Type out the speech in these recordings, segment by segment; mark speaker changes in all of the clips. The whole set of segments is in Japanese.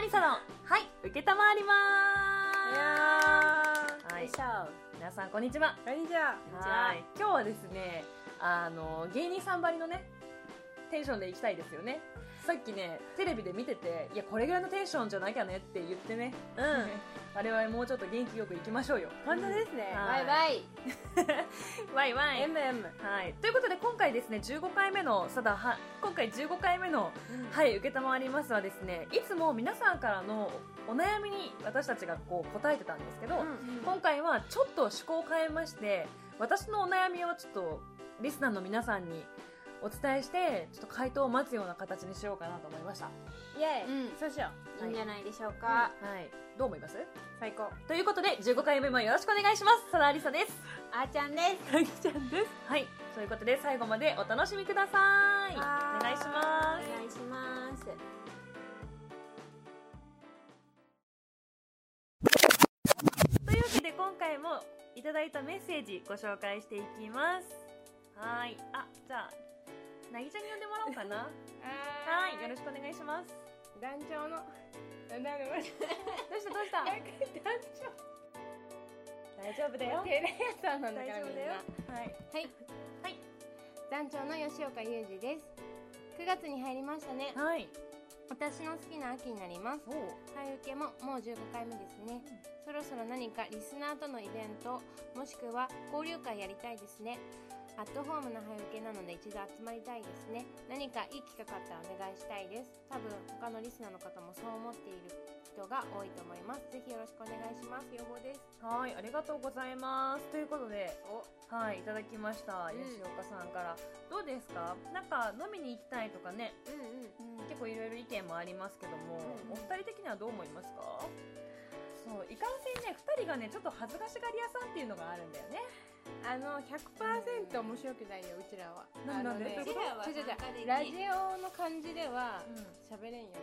Speaker 1: ありさのはい受けたまわりま
Speaker 2: ー、
Speaker 1: はい皆さんこんにちは。
Speaker 2: こんにちは。
Speaker 1: はい。今日はですねあの芸人さんばりのねテンションでいきたいですよねさっきねテレビで見てていやこれぐらいのテンションじゃなきゃねって言ってね。
Speaker 2: うん。
Speaker 1: 我々もうちょっと元気よくいきましょうよ。
Speaker 2: 本当ですね、
Speaker 1: はい。
Speaker 2: バイ
Speaker 1: ワイ。ワイ
Speaker 2: バイ。MM
Speaker 1: はい、ということで今回ですね15回目のさだは今回15回目の「はい承ります」はですねいつも皆さんからのお悩みに私たちがこう答えてたんですけど、
Speaker 2: うん。
Speaker 1: 今回はちょっと趣向を変えまして私のお悩みをちょっとリスナーの皆さんにお伝えしてちょっと回答を待つような形にしようかなと思いました、
Speaker 2: イエイ、
Speaker 3: うん。
Speaker 2: そうしよう。
Speaker 3: いいんじゃないでしょうか。
Speaker 1: はい、どう思います？
Speaker 2: 最高。
Speaker 1: ということで15回目もよろしくお願いします。さだありさです。
Speaker 3: あーちゃんです。
Speaker 1: かぎちゃんです。はい。ということで最後までお楽しみください。お
Speaker 2: はーい
Speaker 1: 願いします。
Speaker 3: お願いします。
Speaker 1: というわけで今回もいただいたメッセージご紹介していきます。はーい。あじゃあなぎちゃんに呼んでもらおうかな。はい。よろしくお願いします。
Speaker 2: 団長のなん
Speaker 1: どうしたどうした？
Speaker 2: 団
Speaker 1: 大丈夫だよ。
Speaker 2: 長テレ朝なんだからみんな。
Speaker 1: はい
Speaker 3: はい。
Speaker 1: はい。
Speaker 2: 団長の吉岡裕二です。9月に入りましたね。
Speaker 1: はい。
Speaker 2: 私の好きな秋になります。
Speaker 1: おう。
Speaker 2: はい受けももう15回目ですね。そろそろ何かリスナーとのイベントもしくは交流会やりたいですねアットホームな早受けなので一度集まりたいですね。何かいい企画あったらお願いしたいです。多分他のリスナーの方もそう思っている人が多いと思います。ぜひよろしくお願いします。予防です。
Speaker 1: はいありがとうございます。ということで
Speaker 2: お。
Speaker 1: はいいただきました、
Speaker 3: うん。
Speaker 1: 吉岡さんから。どうですか？なんか飲みに行きたいとかね、
Speaker 3: うんうん。
Speaker 1: 結構いろいろ意見もありますけども、
Speaker 2: うん
Speaker 1: お二人的にはどう思いますか？そう。いかんせんね2人がねちょっと恥ずかしがり屋さんっていうのがあるんだよね
Speaker 2: あの100%面白くないようちらは。
Speaker 1: なんなんで？
Speaker 2: あのね違うラジオの感じでは
Speaker 1: うん
Speaker 2: 喋れん。よね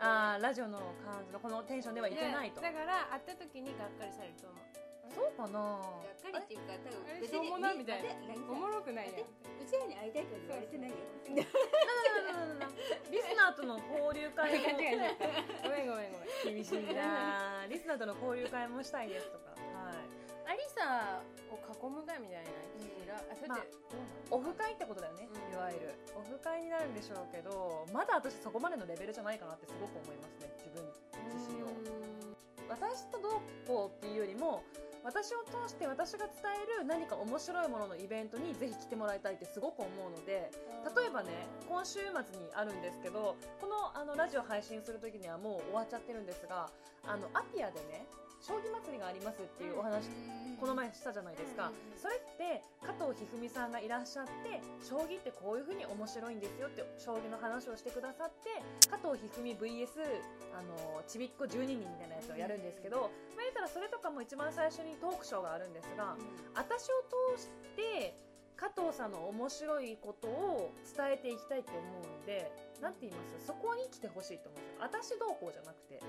Speaker 1: あーラジオの感じのこのテンションではいけないと。
Speaker 2: だから会った時にがっかりされると思う。
Speaker 1: そうかな？
Speaker 3: がっかりっていうか、多分
Speaker 2: あれしょうもなみたいな。おもろくないやん。
Speaker 3: うちらに会いたいとは言われてないよ。
Speaker 1: リスナーとの交流会も。
Speaker 2: 違う違う違うごめんごめんごめん。
Speaker 1: 厳しいな。リスナーとの交流会もしたいですとか。はい
Speaker 2: アリサを囲む会みたいなうちらあそれ
Speaker 1: まあ
Speaker 2: ってどうなの
Speaker 1: オフ会ってことだよね、
Speaker 2: うん。
Speaker 1: いわゆる。オフ会になるんでしょうけどまだ私そこまでのレベルじゃないかなってすごく思いますね自分自身を。私とどうこうっていうよりも私を通して私が伝える何か面白いもののイベントにぜひ来てもらいたいってすごく思うので例えばね今週末にあるんですけどこのあのラジオ配信する時にはもう終わっちゃってるんですがあのアピアでね将棋祭りがありますっていうお話、この前したじゃないですか、それって加藤一二三さんがいらっしゃって将棋ってこういう風に面白いんですよって将棋の話をしてくださって加藤一二三 VS あのちびっこ12人みたいなやつをやるんですけど、まあ、言ったらそれとかも一番最初にトークショーがあるんですが、私を通して加藤さんの面白いことを伝えていきたいと思うんでなんて言います？そこに来てほしいと思うんですよ。私どうこうじゃなくて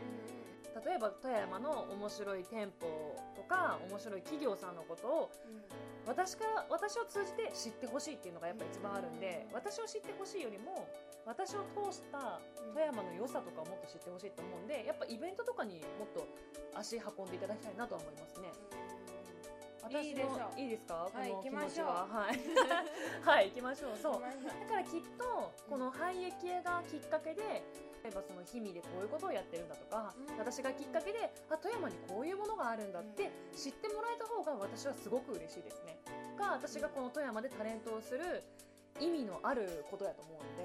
Speaker 1: 例えば富山の面白い店舗とか面白い企業さんのことを私から私を通じて知ってほしいっていうのがやっぱ一番あるんで私を知ってほしいよりも私を通した富山の良さとかをもっと知ってほしいと思うんでやっぱイベントとかにもっと足運んでいただきたいなとは思いますね。私
Speaker 2: いいでしょ
Speaker 1: のいいですか、
Speaker 2: はい
Speaker 1: この気
Speaker 2: 行きましょう。
Speaker 1: 持ちは。はい。はい行きましょう。そう。だからきっとこの廃液がきっかけで例えばその氷見でこういうことをやってるんだとか、
Speaker 2: うん。
Speaker 1: 私がきっかけであ富山にこういうものがあるんだって知ってもらえた方が私はすごく嬉しいですね。が私がこの富山でタレントをする意味のあることやと思うので、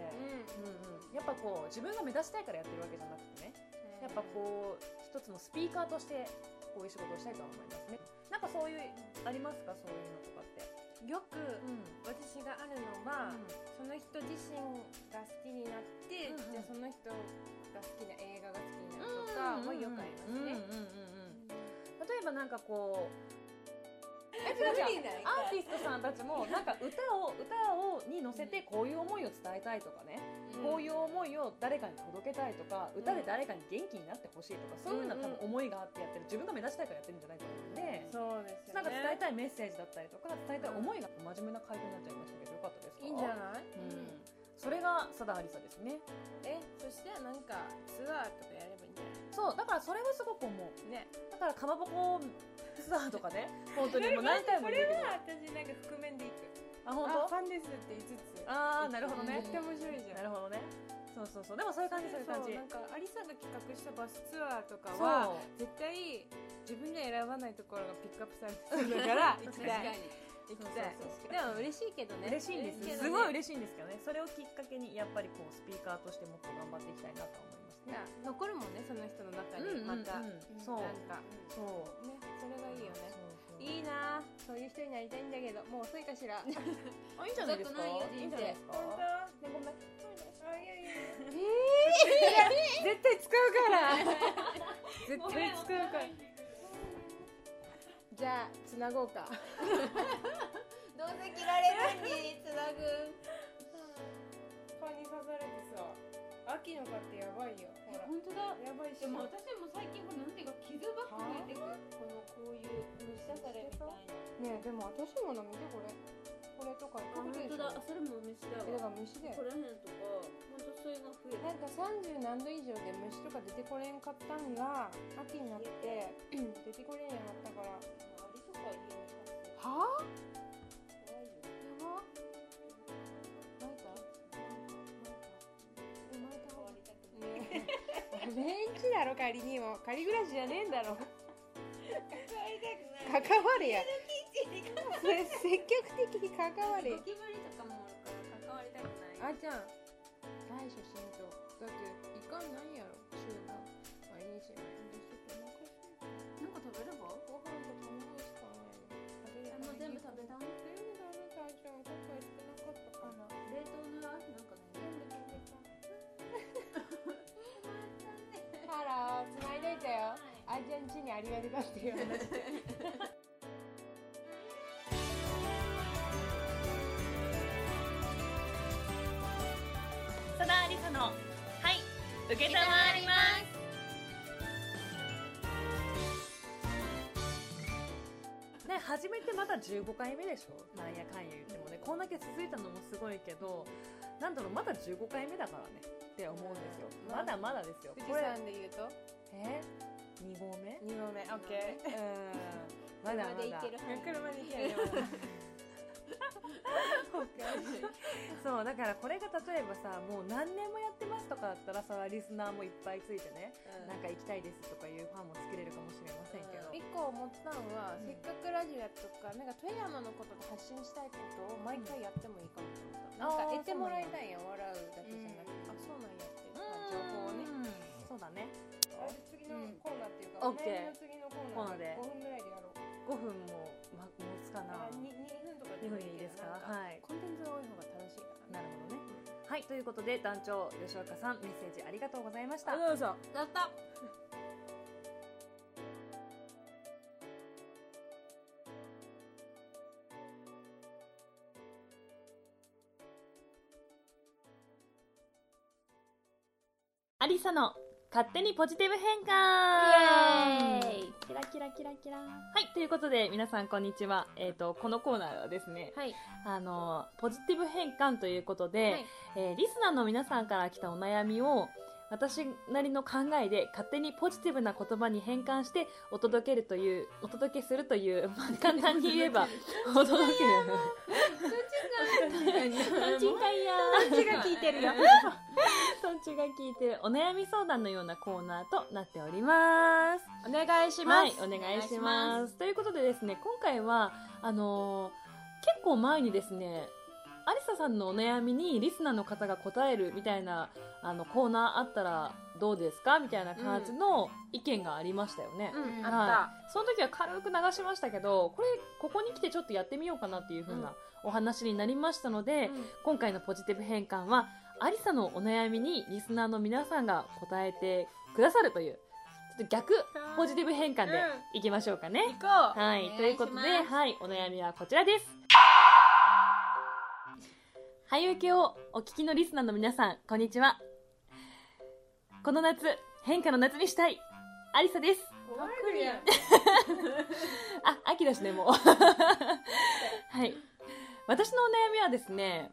Speaker 1: うん。うん、やっぱこう自分が目指したいからやってるわけじゃなくてね。やっぱこう一つのスピーカーとしてこういう仕事をしたいとは思いますね。なんかそういうありますか？そういうのとかって。
Speaker 2: よく
Speaker 1: うん。
Speaker 2: 私があるのは、その人自身が好きになって、
Speaker 1: うんうん。
Speaker 2: じゃあその人が好きな映画が好きになるとかはよくありますね。
Speaker 1: 例えばなんかこう。アーティストさんたちもなんか歌を歌せてこういう思いを伝えたいとかね、こういう思いを誰かに届けたいとか、歌で誰かに元気になってほしいとかそういうのは多分思いがあってやってる。自分が目指したいからやってるんじゃないと思うんで、
Speaker 2: そうですよね。
Speaker 1: なんか伝えたいメッセージだったりとか伝えたい思いが真面目な回答になっちゃいましたけどよかったですか？
Speaker 2: いいんじゃない？
Speaker 1: うん、それが佐田ありさですね。
Speaker 2: え、そしてなんかツアーとかやればいいんじゃない？
Speaker 1: そうだからそれはすごく思う。
Speaker 2: ね。
Speaker 1: だからかまぼこツアーとかね 本当にもう何回も
Speaker 2: これは私なんか覆面でいく
Speaker 1: あ本
Speaker 2: あフ
Speaker 1: 当
Speaker 2: ァンですって言いつつ。
Speaker 1: あーなるほどね。
Speaker 2: めっちゃ面白いじゃん。
Speaker 1: なるほどね。そうそうそう。でもそういう感じそういう感じ。
Speaker 2: なんかアリさんが企画したバスツアーとかは絶対自分で選ばないところがピックアップされてるから 行き
Speaker 3: 確
Speaker 2: たい行きたいでも嬉しいけどね。
Speaker 1: 嬉しいんですすごい嬉しいんですけどね。それをきっかけにやっぱりこうスピーカーとしてもっと頑張っていきたいなと思いますね。
Speaker 2: 残るもんねその人の中にまた、
Speaker 1: そう。
Speaker 2: なんか。
Speaker 1: そう。
Speaker 2: ねそれがいいよねいいなそういう人になりたいんだけどもう遅いかしら。
Speaker 1: あいいんじゃないですか？
Speaker 3: いよ
Speaker 1: いいんじゃないですか？
Speaker 2: 本当ねごめんあいやいや。えー、絶対使うから。絶対使うから。じゃあつなごうか。
Speaker 3: どうせ切られるのにつなぐ。
Speaker 2: 蚊に刺されてさ秋の蚊ってやばいよ。ほら。
Speaker 3: 本当だ。
Speaker 2: やばいし
Speaker 3: でも私も最近これなんていうか傷ばっか増えてくこのこういう虫刺されみたいな。
Speaker 2: ねえでも私もの見てこれ。これとか
Speaker 3: あ本当だあそれも虫だ
Speaker 2: えだから
Speaker 3: わ
Speaker 2: 虫だよ。
Speaker 3: ここら辺とか本当それが増え
Speaker 2: なんか30何度以上で虫とか出てこれんかったんが秋になって出てこれんようになったから。は
Speaker 3: アリとか家に飼って
Speaker 2: あ？
Speaker 3: 怖いよ。
Speaker 2: やばねベンチだろ仮にも。仮暮らしじゃねえんだろ。
Speaker 3: 触りたくない。
Speaker 2: 関われや。それ。積極的に関われ。
Speaker 3: ゴキブリとかもおるから関わりたくない。
Speaker 2: あちゃん対処しんとだっていかんないやろ集団あいいしないん
Speaker 3: か食べれば？
Speaker 2: ご飯と卵しかない。
Speaker 3: 全部食べた？
Speaker 2: ん今ありがとうっていう話
Speaker 1: さだありさのはい受けたまわります。ね始めてまだ15回目でしょ？なんやかんや言ってもねこんだけ続いたのもすごいけどなんだろうまだ15回目だからねって思うんですよ。
Speaker 2: うん。
Speaker 1: まだまだですよ。
Speaker 2: 富士
Speaker 1: これ
Speaker 2: 山で言うと？
Speaker 1: え？2合目
Speaker 2: ？2合目。オッケー
Speaker 1: うん。まだまだ。
Speaker 3: 車で行ける
Speaker 2: 車で行ける。よ
Speaker 1: そうだからこれが例えばさもう何年もやってますとかだったらさリスナーもいっぱいついてね、なんか行きたいですとかいうファンも作れるかもしれませんけど、
Speaker 2: 一個思ったのは、せっかくラジオやっとくからなんか富山のことで発信したいことを毎回やってもいいかもと思った、なんか得てもらいたいやん笑うだけじゃなくて、あそうなんやっていう情報をね。
Speaker 1: うん。そうだね
Speaker 2: のコーナーっていうか、お悩みの次のコーナーで。
Speaker 1: コーナーで
Speaker 2: 5分ぐらい。でやろう
Speaker 1: 5分も、ま、持つかな
Speaker 2: あ 2, 分とか
Speaker 1: 2分いいですか？はい。
Speaker 2: コンテンツが多い方が楽しいから
Speaker 1: なるほどね。はい。ということで団長吉岡さんメッセージありがとうございました。
Speaker 2: どうぞ
Speaker 3: やった。
Speaker 1: アリサの勝手にポジティブ変換。
Speaker 3: イエーイ。
Speaker 1: キラキラキラキラ。はいということで皆さんこんにちは。えっ、とこのコーナーはですね
Speaker 2: はい。
Speaker 1: あのポジティブ変換ということで、
Speaker 2: はい。
Speaker 1: えーリスナーの皆さんから来たお悩みを私なりの考えで勝手にポジティブな言葉に変換してお届けるというお届けするという、まあ、簡単に言えば お届ける。トンチンカイヤー
Speaker 2: トンチが効いてるよ。
Speaker 1: トンチが聞いてる。お悩み相談のようなコーナーとなっております。
Speaker 2: お願いします、
Speaker 1: はい、お願いしま。
Speaker 3: お願いします。
Speaker 1: ということでですね、今回は、あのー結構前にですね、アリサさんのお悩みにリスナーの方が答えるみたいな、あの、コーナーあったらどうですかみたいな感じの意見がありましたよね。
Speaker 2: うん、
Speaker 1: はい。
Speaker 2: あ
Speaker 1: その時は軽く流しましたけど、これ、ここに来てちょっとやってみようかなっていう風なお話になりましたので、
Speaker 2: うん。
Speaker 1: 今回のポジティブ変換は、アリサのお悩みにリスナーの皆さんが答えてくださるという、ちょっと逆ポジティブ変換でいきましょうかね。
Speaker 2: 行こう。
Speaker 1: はい、ということで、はい、お悩みはこちらです。はい、受けをお聞きのリスナーの皆さん、こんにちは。この夏、変化の夏にしたい、アリサです。あ、秋だしね、もう。はい。私のお悩みはですね、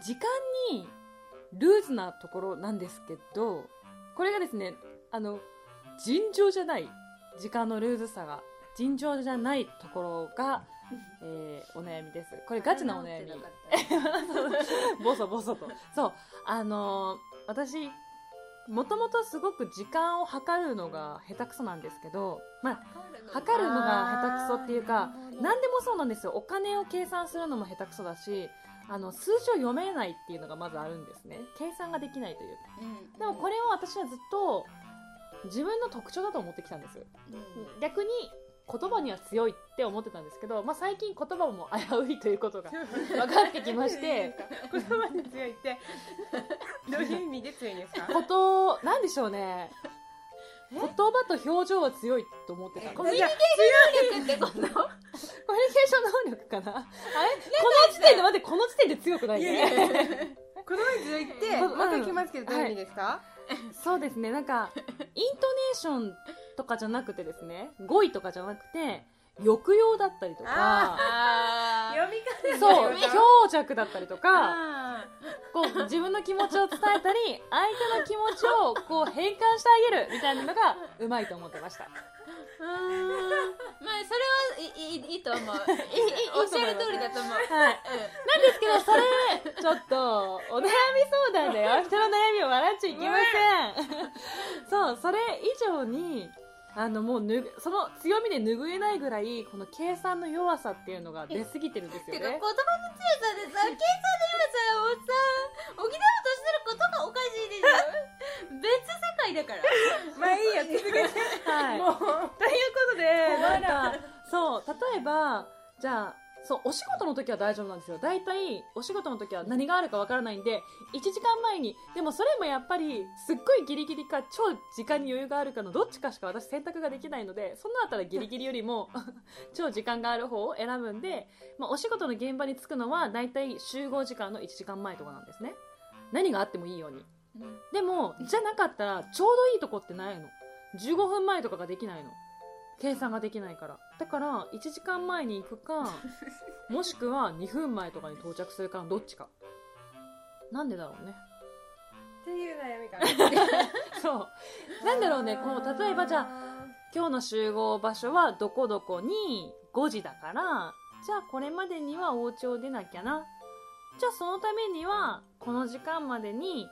Speaker 1: 時間にルーズなところなんですけど、これがですね、あの、尋常じゃない時間のルーズさが尋常じゃないところが、えーお悩みです。これガチなお悩み。ボソボソと。そう。あのー私もともとすごく時間を測るのが下手くそなんですけどまあ測るのが下手くそっていうか何でもそうなんですよ。お金を計算するのも下手くそだしあの数字を読めないっていうのがまずあるんですね。計算ができないというか。
Speaker 3: うん。
Speaker 1: でもこれを私はずっと自分の特徴だと思ってきたんです。
Speaker 3: うん。
Speaker 1: 逆に言葉には強いって思ってたんですけど、まあ、最近言葉も危ういということが 分かってきまして
Speaker 4: 言葉に強いって。どういう意味で強いんですか？
Speaker 1: ことなんでしょうね。言葉と表情は強いと思ってた
Speaker 4: コミュニケー
Speaker 3: 力ってこと
Speaker 1: コミュニケーション能力かな？あれ？この時点で待ってこの時点で強くない
Speaker 4: い
Speaker 1: ね
Speaker 4: やいや。いや言葉に強いって
Speaker 1: うん。
Speaker 4: また来ますけどどういう意味ですか？
Speaker 1: そうですね。なんか イントネーションとかじゃなくてですね語彙とかじゃなくて抑揚だったりとか
Speaker 3: あ
Speaker 4: 読み方
Speaker 1: そう
Speaker 4: 強
Speaker 1: 強弱だったりとか
Speaker 4: あ
Speaker 1: こう自分の気持ちを伝えたり相手の気持ちをこう変換してあげるみたいなのがうまいと思ってました。
Speaker 3: まあそれはいいいいいと思う。いいいいおっしゃる通りだと思う。
Speaker 1: はい。なんですけどそれちょっとお悩み相談だよ人の悩みを笑っちゃいけません。そうそれ以上にあのもうぬぐその強みで拭えないぐらいこの計算の弱さっていうのが出過ぎてるんですよね。
Speaker 3: てか言葉の強さでさ計算の弱さをさ補おうとしてることがおかしいでしょ 別世界だから。
Speaker 4: まあいいよ続けて。
Speaker 1: はい。
Speaker 4: もう
Speaker 1: お仕事の時は大丈夫なんですよ。大体お仕事の時は何があるかわからないんで1時間前にでもそれもやっぱりすっごいギリギリか超時間に余裕があるかのどっちかしか私選択ができないのでそんなあったらギリギリよりも 超時間がある方を選ぶんで、まあ、お仕事の現場に着くのは大体集合時間の1時間前とかなんですね。何があってもいいように。でもじゃなかったらちょうどいいとこってないの。15分前とかができないの計算ができないから。だから1時間前に行くか もしくは2分前とかに到着するかのどっちか。なんでだろうね。
Speaker 4: っていう悩みかな。
Speaker 1: そう。なんだろうね。こう例えばじゃあ今日の集合場所はどこどこに5時だからじゃあこれまでにはお家を出なきゃな。じゃあそのためにはこの時間までに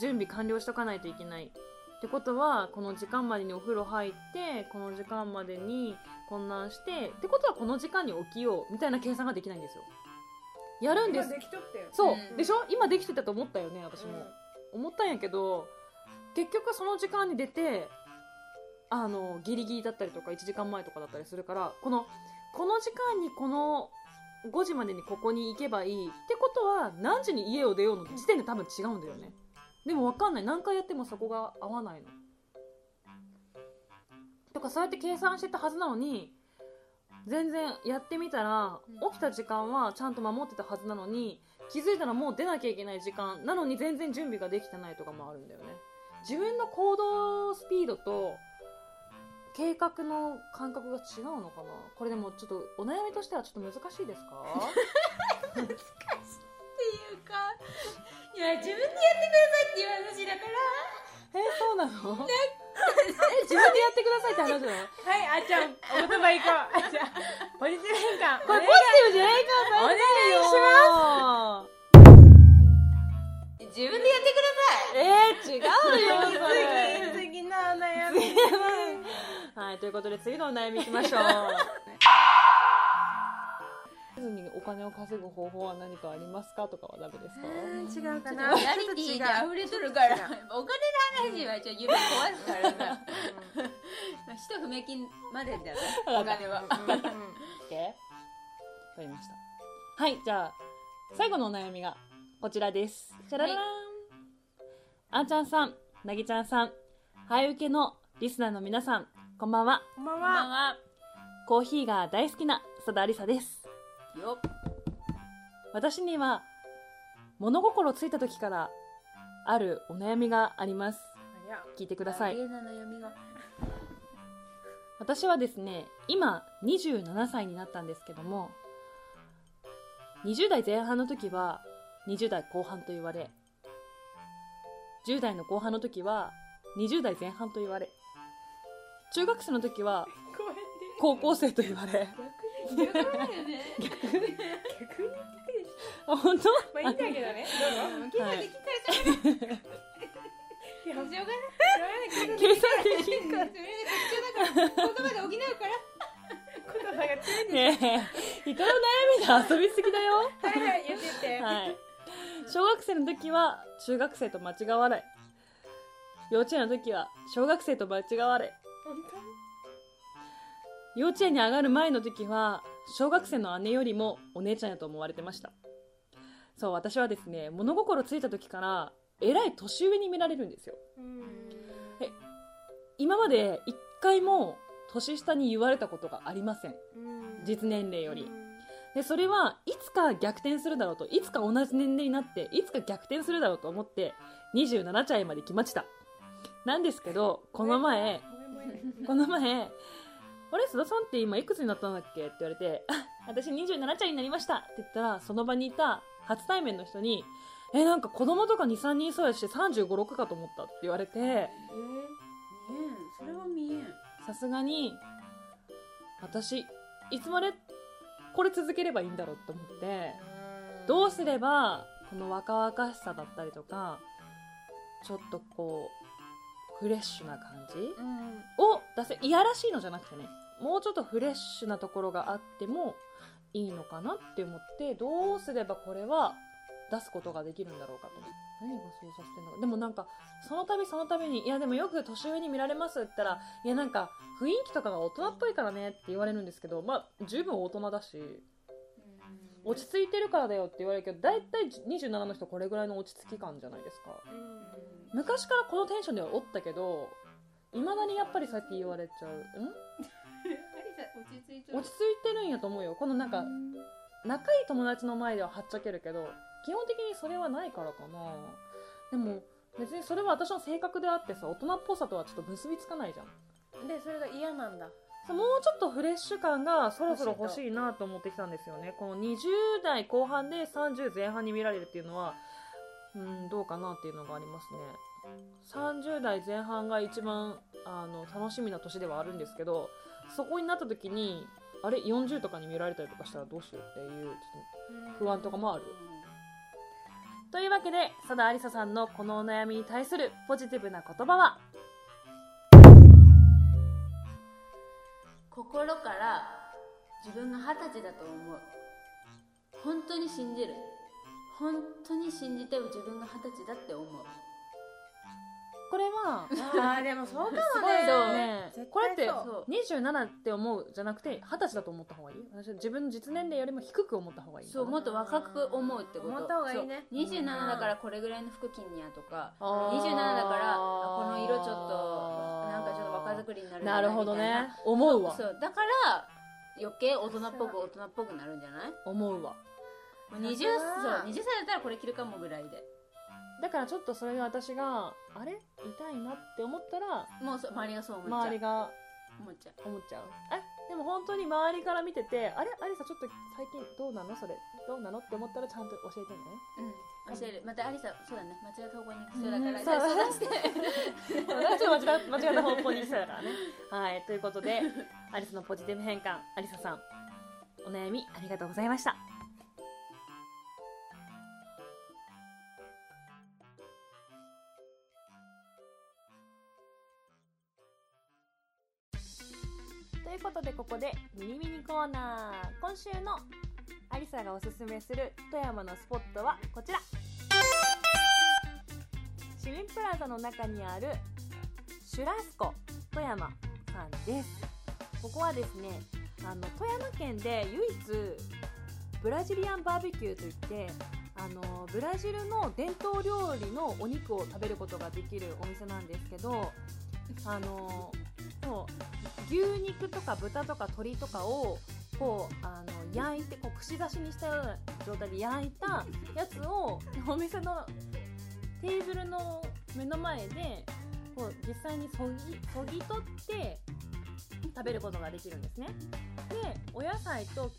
Speaker 1: 準備完了しとかないといけないってことはこの時間までにお風呂入ってこの時間までに混乱してってことはこの時間に起きようみたいな計算ができないんですよ。やるんです。
Speaker 4: 今できとったよ。
Speaker 1: そう、
Speaker 3: うん。
Speaker 1: でしょ？今できてたと思ったよね私も、思ったんやけど結局その時間に出てあのギリギリだったりとか1時間前とかだったりするからこのこの時間にこの5時までにここに行けばいいってことは何時に家を出ようの時点で多分違うんだよねでも分かんない。何回やってもそこが合わないの。とかそうやって計算してたはずなのに全然やってみたら起きた時間はちゃんと守ってたはずなのに気づいたらもう出なきゃいけない時間なのに全然準備ができてないとかもあるんだよね。自分の行動スピードと計画の感覚が違うのかな？これでもちょっとお悩みとしてはちょっと難しいですか？
Speaker 3: っていうかいや自分でやってくださいっていう話だから。
Speaker 1: えそうなの？え 自分でやってくださいって話なの？
Speaker 4: はいあっちゃんお言葉いこう。あっちゃんポジティブ変換。
Speaker 1: これポジティブじゃないか
Speaker 4: お願いし
Speaker 1: ます
Speaker 3: 自分でやってください。
Speaker 1: えー、違うよ それ。
Speaker 4: 次次のお悩み。
Speaker 1: はい、ということで次のお悩みいきましょう。にお金を稼ぐ方法は何かありますかとかはダメですか、
Speaker 4: 違うか
Speaker 3: ちょっ
Speaker 4: な
Speaker 3: とリアリティで溢れとるから。お金の話はちょっと指壊すからさ一不明金までだね。お金は
Speaker 1: OK? わかりました。はい、じゃあ、最後のお悩みがこちらです。じゃららーん。あんちゃんさん、なぎちゃんさん、はい受けのリスナーの皆さん、こんばんは。
Speaker 4: こんばんは。
Speaker 3: は。
Speaker 1: コーヒーが大好きな須田ありさです。
Speaker 3: よ。っ
Speaker 1: 私には物心ついた時からあるお悩みがあります。聞いてください。私はですね今27歳になったんですけども20代前半の時は20代後半と言われ10代の後半の時は20代前半と言われ中学生の時は高校生と言われ
Speaker 3: 逆だよね。
Speaker 1: あ本当
Speaker 4: まあいいんだけどねどうぞ
Speaker 1: はい
Speaker 3: できたら
Speaker 4: いや
Speaker 3: しょうがない
Speaker 1: 計算できんか
Speaker 3: それで途中だから言葉で補うから
Speaker 4: 言葉が強いんです
Speaker 1: ねえ人の悩みで遊びすぎだよ
Speaker 4: はいはい言ってて
Speaker 1: はい小学生の時は中学生と間違われ幼稚園の時は小学生と間違われ
Speaker 4: 本当
Speaker 1: 幼稚園に上がる前の時は小学生の姉よりもお姉ちゃんやと思われてました。そう私はですね物心ついた時からえらい年上に見られるんですよ。今まで一回も年下に言われたことがありません。実年齢より。でそれはいつか逆転するだろうといつか同じ年齢になっていつか逆転するだろうと思って27歳まで来ました。なんですけどこの前この前「あれ須田さんって今いくつになったんだっけ?」って言われてあ「私27歳になりました」って言ったらその場にいた初対面の人に「えなんか子供とか23人いそうやし3 5 6かと思った」って言われて
Speaker 3: え見えん。それは見えん。
Speaker 1: さすがに私いつまでこれ続ければいいんだろうって思ってどうすればこの若々しさだったりとかちょっとこうフレッシュな感じ？を出せいやらしいのじゃなくてねもうちょっとフレッシュなところがあってもいいのかなって思ってどうすればこれは出すことができるんだろうかと。何がそうさせてんのか。でもなんかその度その度にいやでもよく年上に見られますって言ったらいやなんか雰囲気とかが大人っぽいからねって言われるんですけどまあ十分大人だし落ち着いてるからだよって言われるけど大体27の人これぐらいの落ち着き感じゃないですか。昔からこのテンションではおったけどいまだにやっぱりさっき言われちゃう。ん？
Speaker 3: 落ち着いてる
Speaker 1: 落ち着いてるんやと思うよ。このなんか仲いい友達の前でははっちゃけるけど基本的にそれはないからかな。でも別にそれは私の性格であってさ大人っぽさとはちょっと結びつかないじゃん。
Speaker 2: でそれが嫌なんだ
Speaker 1: もうちょっとフレッシュ感がそろそろ欲しいなと思ってきたんですよね。この20代後半で30前半に見られるっていうのはうんどうかなっていうのがありますね。30代前半が一番あの楽しみな年ではあるんですけどそこになった時にあれ？40とかに見られたりとかしたらどうしようっていうちょっと不安とかもある。というわけで佐田ありささんのこのお悩みに対するポジティブな言葉は？
Speaker 3: 心から自分が二十歳だと思う。本当に信じる。本当に信じて自分が二十歳だって思う。
Speaker 1: これは
Speaker 2: あーでもそうかもね。
Speaker 1: すごいそう。ねこれって
Speaker 3: そう
Speaker 1: 27って思うじゃなくて二十歳だと思った方がいい？私は自分の実年齢よりも低く思った方がいい
Speaker 3: そうもっと若く思うってこと。
Speaker 2: 思った方がいいね。
Speaker 3: そう27だからこれぐらいの服着んにやとか
Speaker 1: あー。
Speaker 3: 27だからあこの色ちょっと作りになるんじゃ
Speaker 1: ないるほどね。思うわ。
Speaker 3: そうだから余計大人っぽく大人っぽくなるんじゃない？
Speaker 1: 思うわ。
Speaker 3: もう 20, そう20歳だったらこれ着るかもぐらいで。
Speaker 1: だからちょっとそれで私があれ？痛いなって思ったら
Speaker 3: もうそう周りがそう思っちゃう。
Speaker 1: 周りが
Speaker 3: 思っちゃう。
Speaker 1: 思っちゃう。え？でも本当に周りから見ててあれ？アリサちょっと最近どうなの？それ。どうなの？って思ったらちゃんと教えてね。
Speaker 3: うん。教える。またアリサそうだね。間違った方向に行きそう。だから、
Speaker 1: そう
Speaker 3: 相談して
Speaker 1: ちょっと間違間違った方向にしたからね。はい、ということで、アリスのポジティブ変換、アリサさん、お悩みありがとうございました。ということで、ここでミニミニコーナー。今週のアリサがおすすめする富山のスポットはこちら。市民プラザの中にあるシュラスコ富山さんですここはですねあの富山県で唯一ブラジリアンバーベキューといってあのブラジルの伝統料理のお肉を食べることができるお店なんですけどあのう牛肉とか豚とか鶏とかをこうあの焼いてこう串刺しにしたような状態で焼いたやつをお店のテーブルの目の前でこう実際にそぎそぎ取って食べることができるんですね。でお野菜と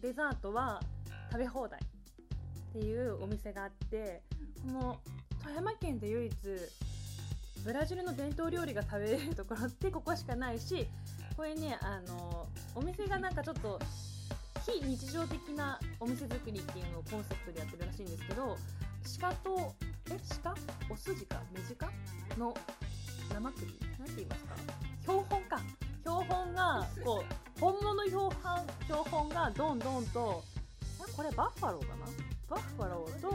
Speaker 1: デザートは食べ放題っていうお店があってこの富山県で唯一ブラジルの伝統料理が食べれるところってここしかないしこれねあのお店がなんかちょっと非日常的なお店作りっていうのをコンセプトでやってるらしいんですけど鹿とえ鹿？お筋か？メジか？の生首？なんて言いますか？標本か。標本がこう本物標本標本がどんどんとこれバッファローかな？バッファローと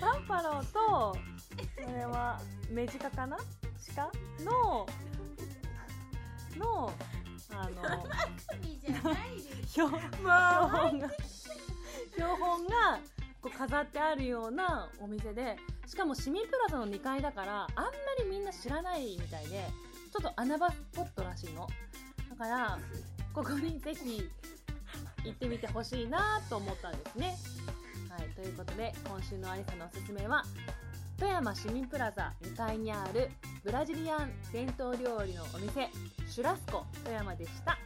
Speaker 1: バッファローとこれはメジカかな？鹿？ののあの標標本が標本がこう飾ってあるようなお店でしかも市民プラザの2階だからあんまりみんな知らないみたいでちょっと穴場スポットらしいの。だからここにぜひ行ってみてほしいなと思ったんですね。はいということで今週のありさのおすすめは富山市民プラザ2階にあるブラジリアン伝統料理のお店シュラスコ富山でした。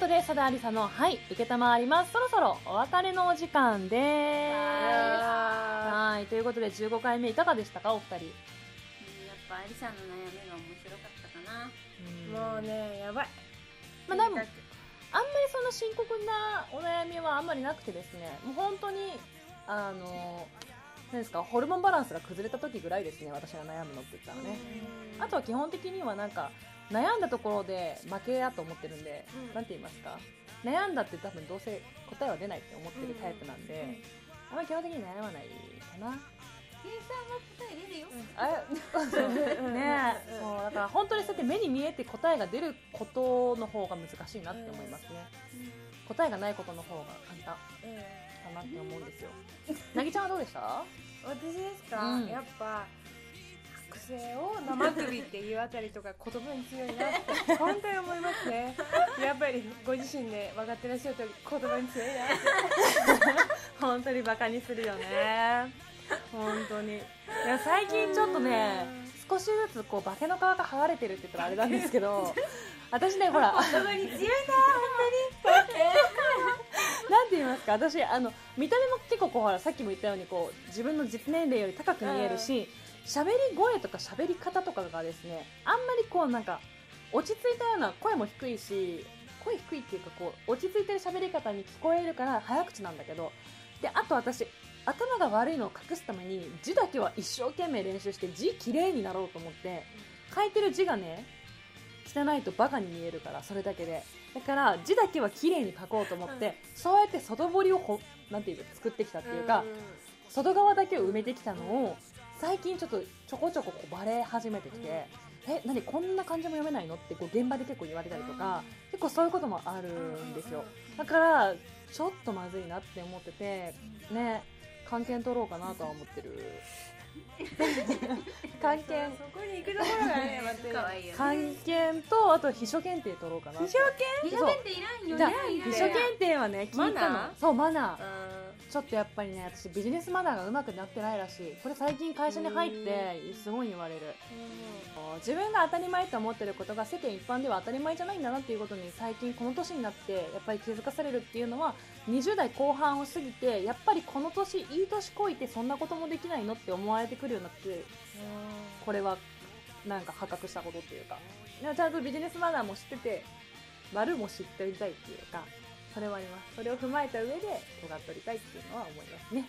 Speaker 1: ことで、佐田ありさの、はい、受けたまわります。そろそろお別れのお時間です。はい、ということで15回目いかがでしたか、お二人。
Speaker 3: やっぱアリさんの悩みが面白かったかな。
Speaker 4: もうねやばい。
Speaker 1: まあでも、あんまりそんな深刻なお悩みはあんまりなくてですね、もう本当に、あの、何ですか、ホルモンバランスが崩れた時ぐらいですね、私が悩むのって言ったらね。あとは基本的にはなんか、悩んだところで負けやと思ってるんで、
Speaker 4: うん。
Speaker 1: なんて言いますか、悩んだって多分どうせ答えは出ないって思ってるタイプなんで、あんまり基本的に悩まないかな。
Speaker 3: 計算は答え出るよ、
Speaker 1: あ ねえ、そうだから本当にそうやって目に見えて答えが出ることの方が難しいなって思いますね、答えがないことの方が簡単かなって思うんですよ。なぎちゃんはどうでした？
Speaker 4: 私ですか、
Speaker 1: うん。
Speaker 4: やっぱ剥製を生首っていうあたりとか言葉に強いなって 本当に思いますね。やっぱりご自身で分かってらっしゃると言葉に強いなって。
Speaker 1: 本当にバカにするよね。本当に。いや最近ちょっとね少しずつこう化けの皮が剥がれてるって言ったらあれなんですけど 私ねほら
Speaker 4: 言葉に強い
Speaker 1: なんて言いますか私あの見た目も結構こうほらさっきも言ったようにこう自分の実年齢より高く見えるし喋り声とか喋り方とかがですねあんまりこうなんか落ち着いたような声も低いし声低いっていうかこう落ち着いてる喋り方に聞こえるから早口なんだけどであと私頭が悪いのを隠すために字だけは一生懸命練習して字綺麗になろうと思って書いてる字がね汚いとバカに見えるからそれだけで。だから字だけは綺麗に書こうと思って、そうやって外堀をほなんていうの作ってきたっていうか、外側だけを埋めてきたのを最近ちょっとちょこちょここうバレ始めてきて、え何こんな漢字も読めないのってこう現場で結構言われたりとか、結構そういうこともあるんですよ。だからちょっとまずいなって思っててね関係取ろうかなとは思ってる関係
Speaker 4: そこに行くところがねまた
Speaker 3: かわいいよね。
Speaker 1: 関係とあと秘書検定取ろうかな。
Speaker 4: 秘書
Speaker 3: 秘書検定いらんよ
Speaker 1: じゃあ秘書検定はね聞いたの。
Speaker 4: マナー？
Speaker 1: そうマナー。
Speaker 4: う
Speaker 1: ちょっとやっぱりね私ビジネスマナーがうまくなってないらしい。これ最近会社に入ってすごい言われる。自分が当たり前と思ってることが世間一般では当たり前じゃないんだなっていうことに最近この年になってやっぱり気づかされるっていうのは20代後半を過ぎてやっぱりこの年いい年こいてそんなこともできないのって思われてくるようになってこれはなんか破格したことっていうか。ちゃんとビジネスマナーも知ってて悪も知ってみたいっていうか。それはあります。それを踏まえた上で尖っとりたいっていうのは思いますね、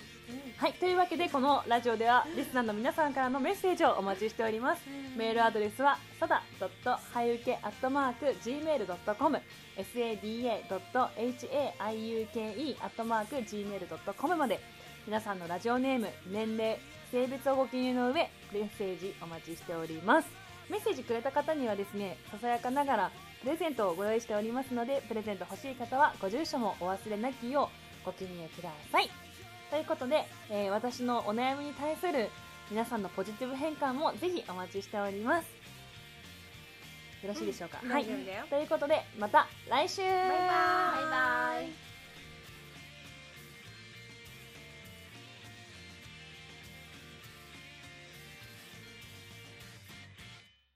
Speaker 1: はい。というわけでこのラジオではリスナーの皆さんからのメッセージをお待ちしております。メールアドレスはさだはいうけ gmail.com sada.haiuke.gmail.com まで。皆さんのラジオネーム年齢性別をご記入の上メッセージお待ちしております。メッセージくれた方にはですねささやかながらプレゼントをご用意しておりますのでプレゼント欲しい方はご住所もお忘れなきようご記入ください。ということで、えー私のお悩みに対する皆さんのポジティブ変換もぜひお待ちしております。よろしいでしょうか、はい
Speaker 4: 大丈夫だよ。
Speaker 1: ということでまた来週。バイバ
Speaker 4: バイバイ。
Speaker 3: バイバイ